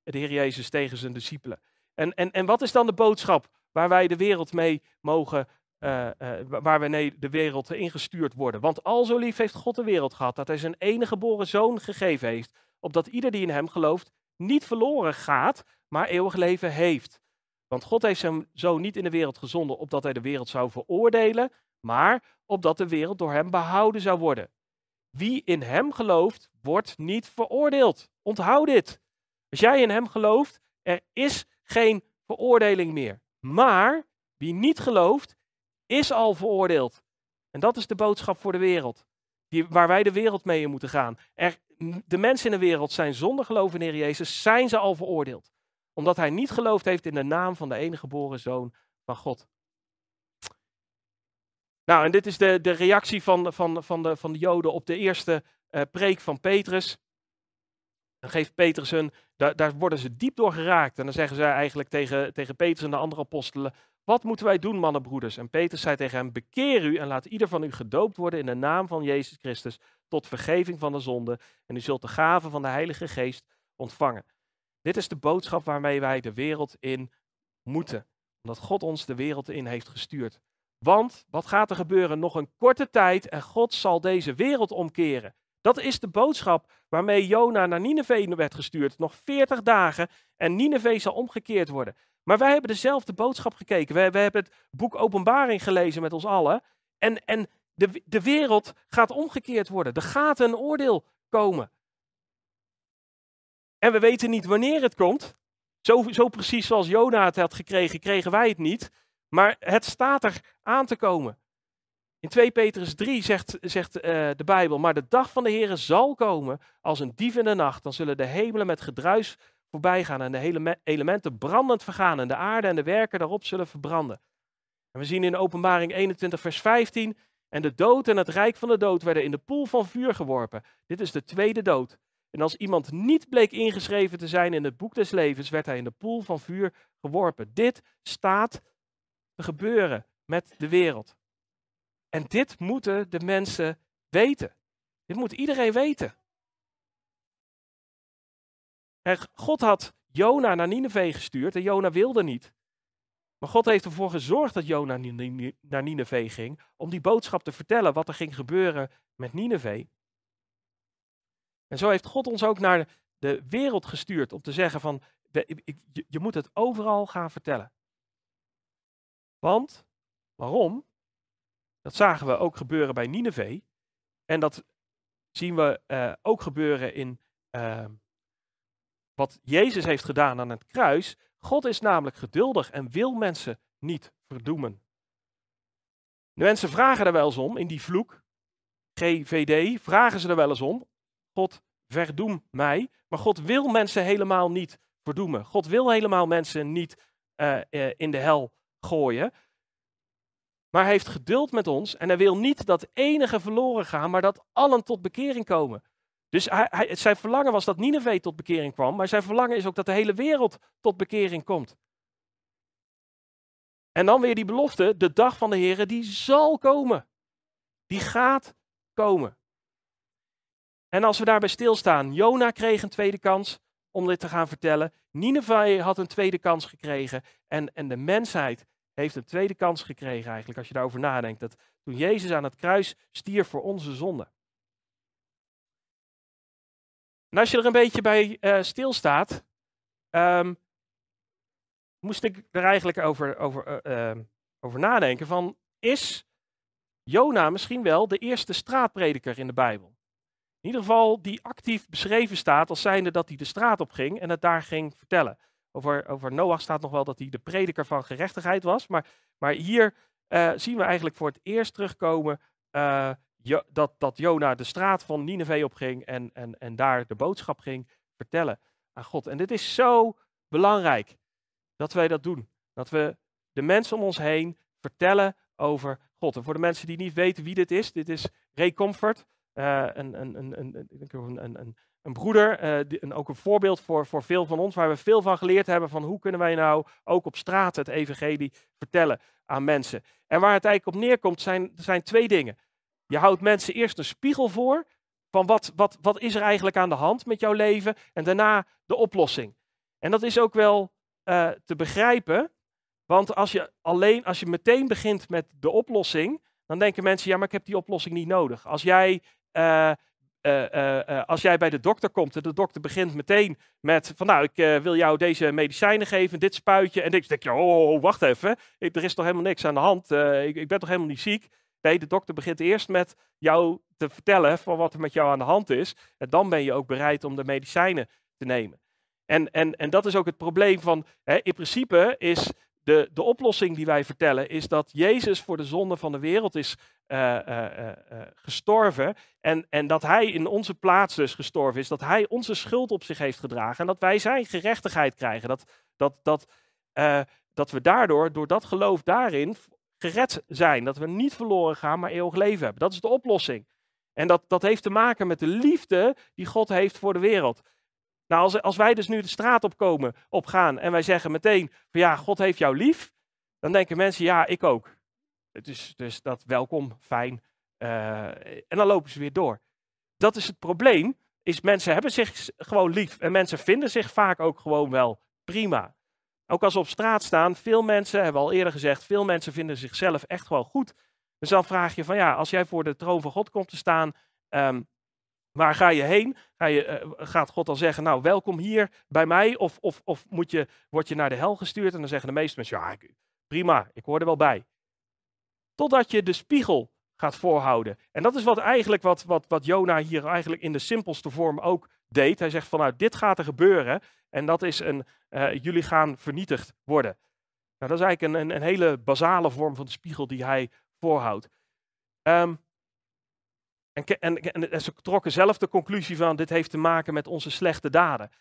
de Heer Jezus tegen zijn discipelen. En, en, en wat is dan de boodschap waar wij de wereld mee mogen uh, waar we de wereld ingestuurd worden. Want al zo lief heeft God de wereld gehad dat hij zijn enige geboren zoon gegeven heeft, opdat ieder die in hem gelooft niet verloren gaat, maar eeuwig leven heeft. Want God heeft zijn zoon niet in de wereld gezonden opdat hij de wereld zou veroordelen, maar opdat de wereld door hem behouden zou worden. Wie in hem gelooft, wordt niet veroordeeld. Onthoud dit. Als jij in hem gelooft, er is geen veroordeling meer. Maar wie niet gelooft, is al veroordeeld. En dat is de boodschap voor de wereld. Die, waar wij de wereld mee in moeten gaan. Er, de mensen in de wereld zijn zonder geloof in Heer Jezus, zijn ze al veroordeeld. Omdat hij niet geloofd heeft in de naam van de enige geboren Zoon van God. Nou, en dit is de, de reactie van, van, van, de, van de Joden op de eerste uh, preek van Petrus. Dan geeft Petrus een, daar, daar, worden ze diep door geraakt. En dan zeggen ze eigenlijk tegen, tegen Petrus en de andere apostelen, wat moeten wij doen, mannenbroeders? En Petrus zei tegen hem, bekeer u en laat ieder van u gedoopt worden in de naam van Jezus Christus tot vergeving van de zonde. En u zult de gave van de Heilige Geest ontvangen. Dit is de boodschap waarmee wij de wereld in moeten. Omdat God ons de wereld in heeft gestuurd. Want wat gaat er gebeuren? Nog een korte tijd en God zal deze wereld omkeren. Dat is de boodschap waarmee Jona naar Nineveh werd gestuurd. Nog 40 dagen en Nineveh zal omgekeerd worden. Maar wij hebben dezelfde boodschap gekeken. We, hebben het boek Openbaring gelezen met ons allen. En, en de, de wereld gaat omgekeerd worden. Er gaat een oordeel komen. En we weten niet wanneer het komt. Zo, zo precies zoals Jona het had gekregen, kregen wij het niet. Maar het staat er aan te komen. In 2 Petrus 3 zegt, zegt uh, de Bijbel, maar de dag van de Heer zal komen als een dief in de nacht. Dan zullen de hemelen met gedruis voorbij gaan en de hele elementen brandend vergaan en de aarde en de werken daarop zullen verbranden. En we zien in openbaring 21 vers 15, en de dood en het rijk van de dood werden in de poel van vuur geworpen. Dit is de tweede dood. En als iemand niet bleek ingeschreven te zijn in het boek des levens, werd hij in de poel van vuur geworpen. Dit staat te gebeuren met de wereld. En dit moeten de mensen weten. Dit moet iedereen weten. God had Jona naar Nineveh gestuurd en Jona wilde niet. Maar God heeft ervoor gezorgd dat Jona naar Nineveh ging om die boodschap te vertellen wat er ging gebeuren met Nineveh. En zo heeft God ons ook naar de wereld gestuurd om te zeggen van je moet het overal gaan vertellen. Want, waarom? Dat zagen we ook gebeuren bij Nineveh. En dat zien we uh, ook gebeuren in uh, wat Jezus heeft gedaan aan het kruis. God is namelijk geduldig en wil mensen niet verdoemen. De mensen vragen er wel eens om in die vloek, GVD, vragen ze er wel eens om. God, verdoem mij. Maar God wil mensen helemaal niet verdoemen. God wil helemaal mensen niet uh, uh, in de hel gooien. Maar hij heeft geduld met ons en hij wil niet dat enige verloren gaan, maar dat allen tot bekering komen. Dus hij, zijn verlangen was dat Nineveh tot bekering kwam, maar zijn verlangen is ook dat de hele wereld tot bekering komt. En dan weer die belofte, de dag van de Heer, die zal komen. die gaat komen. En als we daarbij stilstaan, Jona kreeg een tweede kans om dit te gaan vertellen. Nineveh had een tweede kans gekregen. En, en de mensheid heeft een tweede kans gekregen eigenlijk, als je daarover nadenkt. Dat toen Jezus aan het kruis stierf voor onze zonde. En als je er een beetje bij uh, stilstaat, um, moest ik er eigenlijk over, over, uh, over nadenken van, is Jona misschien wel de eerste straatprediker in de Bijbel? In ieder geval die actief beschreven staat als zijnde dat hij de straat op ging en het daar ging vertellen. Over, over Noach staat nog wel dat hij de prediker van gerechtigheid was, maar, maar hier uh, zien we eigenlijk voor het eerst terugkomen jo, dat, dat Jona de straat van Nineveh opging en, en, en daar de boodschap ging vertellen aan God. En dit is zo belangrijk dat wij dat doen. Dat we de mensen om ons heen vertellen over God. En voor de mensen die niet weten wie dit is, dit is Ray Comfort, een, broeder, en ook een voorbeeld voor, voor veel van ons, waar we veel van geleerd hebben van hoe kunnen wij nou ook op straat het evangelie vertellen aan mensen. En waar het eigenlijk op neerkomt zijn, zijn twee dingen. Je houdt mensen eerst een spiegel voor van wat, wat, wat is er eigenlijk aan de hand met jouw leven en daarna de oplossing. En dat is ook wel uh, te begrijpen, want als je alleen, als je meteen begint met de oplossing, dan denken mensen, ja, maar ik heb die oplossing niet nodig. Als jij, uh, uh, als jij bij de dokter komt en de dokter begint meteen met van, nou, ik wil jou deze medicijnen geven, dit spuitje, en dan denk je, oh, oh, oh wacht even, ik, er is toch helemaal niks aan de hand, ik, ik ben toch helemaal niet ziek. Nee, de dokter begint eerst met jou te vertellen van wat er met jou aan de hand is. En dan ben je ook bereid om de medicijnen te nemen. En, en, en dat is ook het probleem van, hè, in principe is de, de oplossing die wij vertellen, is dat Jezus voor de zonde van de wereld is uh, uh, uh, gestorven. En, en dat hij in onze plaats dus gestorven is. Dat hij onze schuld op zich heeft gedragen. En dat wij zijn gerechtigheid krijgen. Dat, dat, dat, dat we daardoor, door dat geloof daarin, gered zijn. Dat we niet verloren gaan, maar eeuwig leven hebben. Dat is de oplossing. En dat, dat heeft te maken met de liefde die God heeft voor de wereld. Nou, als, als wij dus nu de straat opkomen, opgaan en wij zeggen meteen van ja, God heeft jou lief, dan denken mensen ja, ik ook. Dus, dus dat welkom, fijn. Uh, en dan lopen ze weer door. Dat is het probleem, is mensen hebben zich gewoon lief en mensen vinden zich vaak ook gewoon wel prima. Ook als ze op straat staan, veel mensen, hebben we al eerder gezegd, veel mensen vinden zichzelf echt wel goed. Dus dan vraag je van ja, als jij voor de troon van God komt te staan, um, waar ga je heen? Ga je, uh, gaat God dan zeggen, nou welkom hier bij mij? Of, of, of moet je, word je naar de hel gestuurd? En dan zeggen de meeste mensen, ja prima, ik hoor er wel bij. Totdat je de spiegel gaat voorhouden. En dat is wat eigenlijk wat, wat, wat Jona hier eigenlijk in de simpelste vorm ook deed. Hij zegt van nou, dit gaat er gebeuren. En dat is een, uh, jullie gaan vernietigd worden. Nou, dat is eigenlijk een, een, een, hele basale vorm van de spiegel die hij voorhoudt. Um, en, en, en, ze trokken zelf de conclusie van dit heeft te maken met onze slechte daden.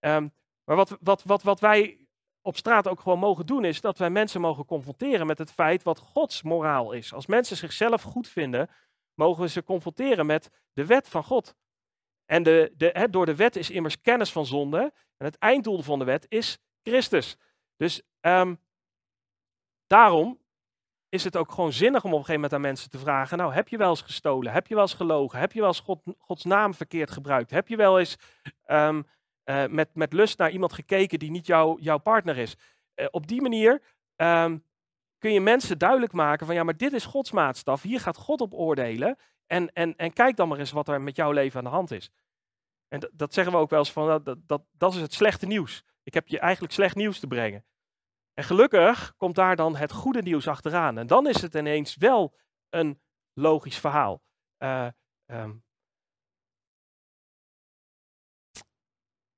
Um, maar wat, wat, wat, wat wij op straat ook gewoon mogen doen, is dat wij mensen mogen confronteren met het feit wat Gods moraal is. Als mensen zichzelf goed vinden, mogen we ze confronteren met de wet van God. En de, de, door de wet is immers kennis van zonde. En het einddoel van de wet is Christus. Dus um, daarom is het ook gewoon zinnig om op een gegeven moment aan mensen te vragen: Nou, heb je wel eens gestolen? Heb je wel eens gelogen? Heb je wel eens God, Gods naam verkeerd gebruikt? Heb je wel eens um, uh, met, met lust naar iemand gekeken die niet jou, jouw partner is? Uh, op die manier um, kun je mensen duidelijk maken: van ja, maar dit is Gods maatstaf. Hier gaat God op oordelen. En, en, en kijk dan maar eens wat er met jouw leven aan de hand is. En dat zeggen we ook wel eens van, dat, dat, dat is het slechte nieuws. Ik heb je eigenlijk slecht nieuws te brengen. En gelukkig komt daar dan het goede nieuws achteraan. En dan is het ineens wel een logisch verhaal. Uh, um.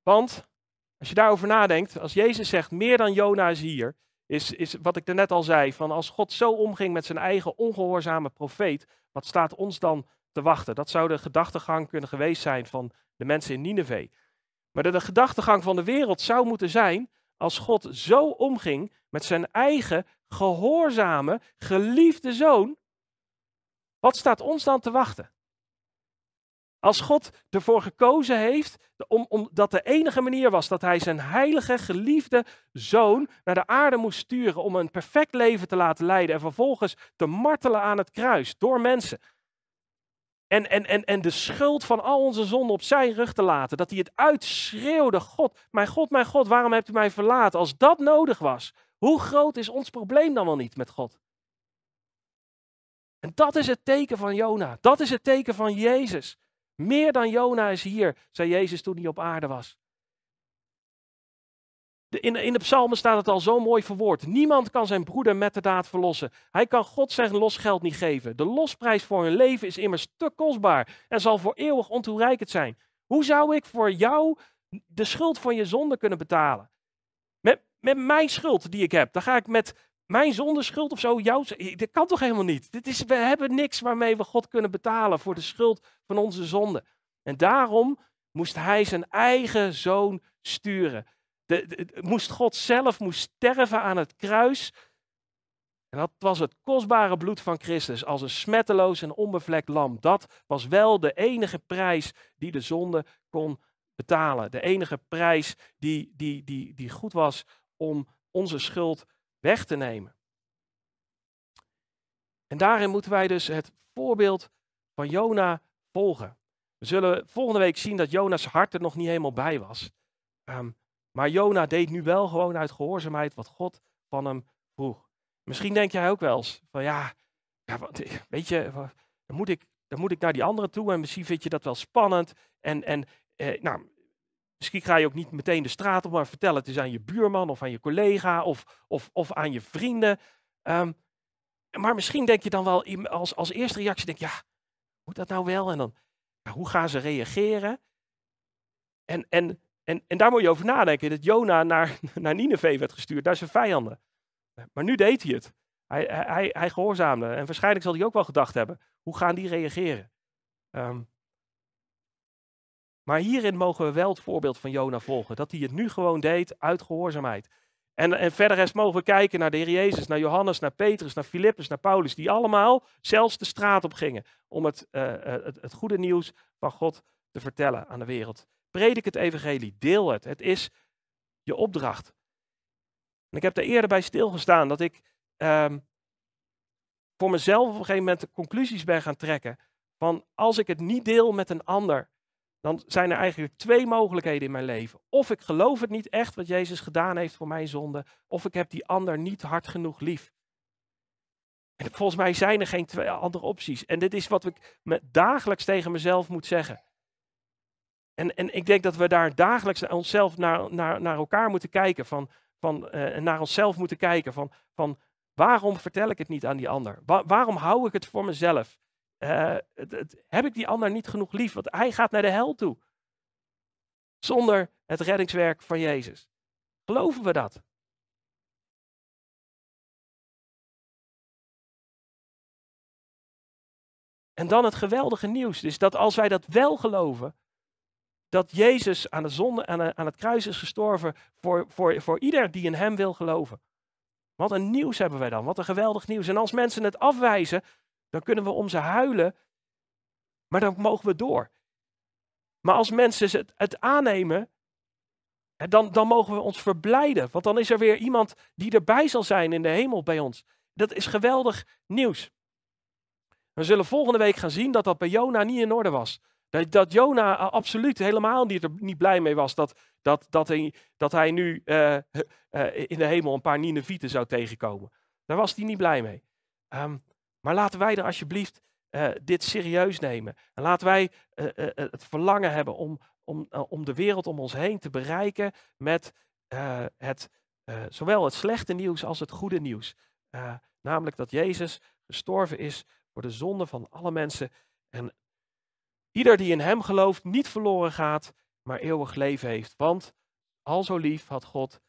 Want als je daarover nadenkt, als Jezus zegt, meer dan Jona is hier, is, is wat ik net al zei, van als God zo omging met zijn eigen ongehoorzame profeet, wat staat ons dan te wachten? Dat zou de gedachtegang kunnen geweest zijn van de mensen in Nineveh. Maar de, de gedachtegang van de wereld zou moeten zijn, als God zo omging met zijn eigen gehoorzame, geliefde zoon, wat staat ons dan te wachten? Als God ervoor gekozen heeft, om, om, de enige manier was dat hij zijn heilige, geliefde zoon naar de aarde moest sturen om een perfect leven te laten leiden en vervolgens te martelen aan het kruis door mensen. En, en, en, en de schuld van al onze zonden op zijn rug te laten. Dat hij het uitschreeuwde. God, mijn God, mijn God, waarom hebt u mij verlaten? Als dat nodig was, hoe groot is ons probleem dan wel niet met God? En dat is het teken van Jona. Dat is het teken van Jezus. Meer dan Jona is hier, zei Jezus toen hij op aarde was. In, de psalmen staat het al zo mooi verwoord. Niemand kan zijn broeder met de daad verlossen. Hij kan God zijn losgeld niet geven. De losprijs voor hun leven is immers te kostbaar en zal voor eeuwig ontoereikend zijn. Hoe zou ik voor jou de schuld van je zonde kunnen betalen? Met, met mijn schuld die ik heb. Dan ga ik met mijn zondeschuld of zo jouw. Dat kan toch helemaal niet? Dit is, we hebben niks waarmee we God kunnen betalen voor de schuld van onze zonde. En daarom moest hij zijn eigen zoon sturen moest God zelf moest sterven aan het kruis. En dat was het kostbare bloed van Christus als een smetteloos en onbevlekt lam. Dat was wel de enige prijs die de zonde kon betalen. De enige prijs die, die, die, die goed was om onze schuld weg te nemen. En daarin moeten wij dus het voorbeeld van Jona volgen. We zullen volgende week zien dat Jona's hart er nog niet helemaal bij was. Um, maar Jona deed nu wel gewoon uit gehoorzaamheid wat God van hem vroeg. Misschien denk jij ook wel eens van ja, ja weet je, dan moet, ik, dan moet ik naar die anderen toe en misschien vind je dat wel spannend. En, en eh, nou, misschien ga je ook niet meteen de straat op, maar vertel het eens aan je buurman of aan je collega of, of, of aan je vrienden. Um, maar misschien denk je dan wel als, als eerste reactie, denk ja, moet dat nou wel? En dan, hoe gaan ze reageren? En, en en, en daar moet je over nadenken, dat Jona naar, naar Nineveh werd gestuurd, naar zijn vijanden. Maar nu deed hij het. Hij, hij, hij gehoorzaamde. En waarschijnlijk zal hij ook wel gedacht hebben, hoe gaan die reageren? Um, maar hierin mogen we wel het voorbeeld van Jona volgen. Dat hij het nu gewoon deed uit gehoorzaamheid. En, en verder rest mogen we kijken naar de Heer Jezus, naar Johannes, naar Petrus, naar Filippus, naar Paulus. Die allemaal zelfs de straat op gingen om het, uh, het, het goede nieuws van God te vertellen aan de wereld. Predik het evangelie, deel het. Het is je opdracht. En ik heb er eerder bij stilgestaan dat ik ehm, voor mezelf op een gegeven moment de conclusies ben gaan trekken. Van als ik het niet deel met een ander, dan zijn er eigenlijk twee mogelijkheden in mijn leven. Of ik geloof het niet echt wat Jezus gedaan heeft voor mijn zonde, of ik heb die ander niet hard genoeg lief. En volgens mij zijn er geen twee andere opties. En dit is wat ik dagelijks tegen mezelf moet zeggen. En, en ik denk dat we daar dagelijks onszelf naar, naar, naar elkaar moeten kijken. Van, van, uh, naar onszelf moeten kijken. Van, van waarom vertel ik het niet aan die ander? waarom hou ik het voor mezelf? Het, het, heb ik die ander niet genoeg lief? Want hij gaat naar de hel toe. Zonder het reddingswerk van Jezus. Geloven we dat? En dan het geweldige nieuws. Dus dat als wij dat wel geloven, dat Jezus aan, de zonde, aan, aan het kruis is gestorven voor, voor, voor ieder die in hem wil geloven. Wat een nieuws hebben wij dan, wat een geweldig nieuws. En als mensen het afwijzen, dan kunnen we om ze huilen, maar dan mogen we door. Maar als mensen het, het aannemen, dan, dan mogen we ons verblijden, want dan is er weer iemand die erbij zal zijn in de hemel bij ons. Dat is geweldig nieuws. We zullen volgende week gaan zien dat dat bij Jona niet in orde was. Dat, dat Jona absoluut helemaal niet, er niet blij mee was dat, dat, dat, hij, dat hij nu uh, uh, in de hemel een paar Ninevieten zou tegenkomen. Daar was hij niet blij mee. Um, maar laten wij er alsjeblieft uh, dit serieus nemen. En laten wij het verlangen hebben om, om, om de wereld om ons heen te bereiken met het, zowel het slechte nieuws als het goede nieuws. namelijk dat Jezus gestorven is voor de zonde van alle mensen. En Ieder die in hem gelooft niet verloren gaat, maar eeuwig leven heeft. Want al zo lief had God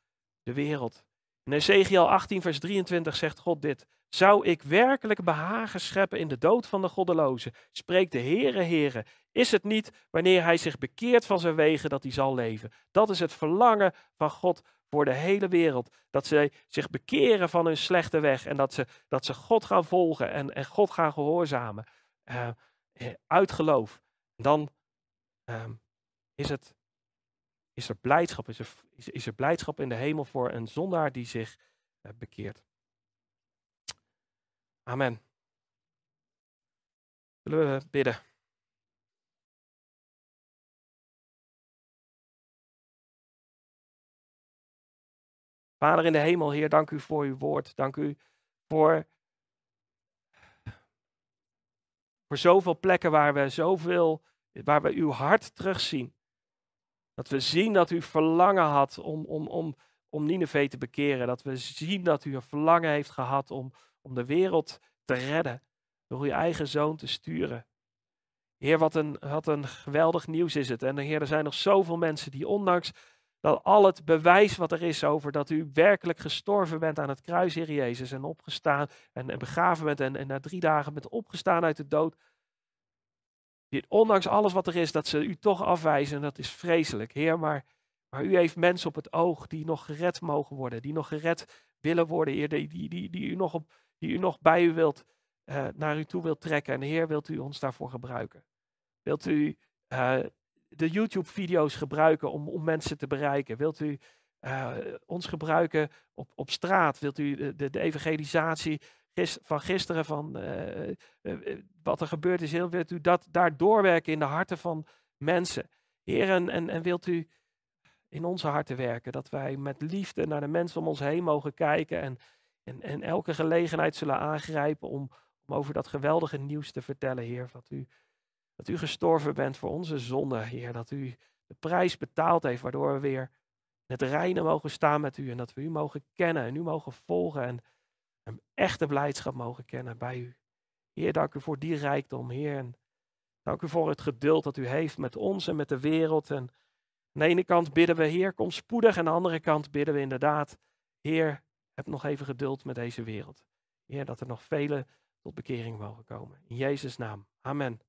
de wereld. In Ezekiel 18, vers 23 zegt God dit. Zou ik werkelijk behagen scheppen in de dood van de goddeloze? Spreekt de Heere, Heere. Is het niet wanneer hij zich bekeert van zijn wegen dat hij zal leven? Dat is het verlangen van God voor de hele wereld. Dat ze zich bekeren van hun slechte weg en dat ze, dat ze God gaan volgen en, en God gaan gehoorzamen. Uh, uit geloof en dan ehm, is, het, is er blijdschap, is er, is, er blijdschap in de hemel voor een zondaar die zich eh, bekeert. Amen. Zullen we bidden? Vader in de hemel, Heer, dank u voor uw woord. Dank u voor, voor zoveel plekken waar we zoveel waar we uw hart terugzien. Dat we zien dat u verlangen had om, om, om, om Nineveh te bekeren. Dat we zien dat u een verlangen heeft gehad om, om de wereld te redden. Door uw eigen zoon te sturen. Heer, wat een, wat een geweldig nieuws is het. En Heer, er zijn nog zoveel mensen die ondanks dat al het bewijs wat er is over dat u werkelijk gestorven bent aan het kruis, Heer Jezus, en opgestaan en, en begraven bent en, en na drie dagen bent opgestaan uit de dood. Ondanks alles wat er is, dat ze u toch afwijzen en dat is vreselijk. Heer, maar, maar u heeft mensen op het oog die nog gered mogen worden, die nog gered willen worden, Heer, die, die, die, u, nog op, die u nog bij u wilt, uh, naar u toe wilt trekken. En Heer, wilt u ons daarvoor gebruiken? Wilt u uh, de YouTube-video's gebruiken om, om mensen te bereiken? Wilt u uh, ons gebruiken op, op straat? Wilt u de, de, de evangelisatie van gisteren, van uh, wat er gebeurd is, wilt u dat daar doorwerken in de harten van mensen? Heer, en, en, en wilt u in onze harten werken, dat wij met liefde naar de mensen om ons heen mogen kijken en, en, en elke gelegenheid zullen aangrijpen om, om over dat geweldige nieuws te vertellen, Heer, dat u dat u gestorven bent voor onze zonde, Heer. Dat u de prijs betaald heeft, waardoor we weer het reinen mogen staan met u. En dat we u mogen kennen en u mogen volgen. En een echte blijdschap mogen kennen bij u. Heer, dank u voor die rijkdom, Heer. En dank u voor het geduld dat u heeft met ons en met de wereld. En aan de ene kant bidden we, Heer, kom spoedig. En aan de andere kant bidden we inderdaad, Heer, heb nog even geduld met deze wereld. Heer, dat er nog vele tot bekering mogen komen. In Jezus' naam. Amen.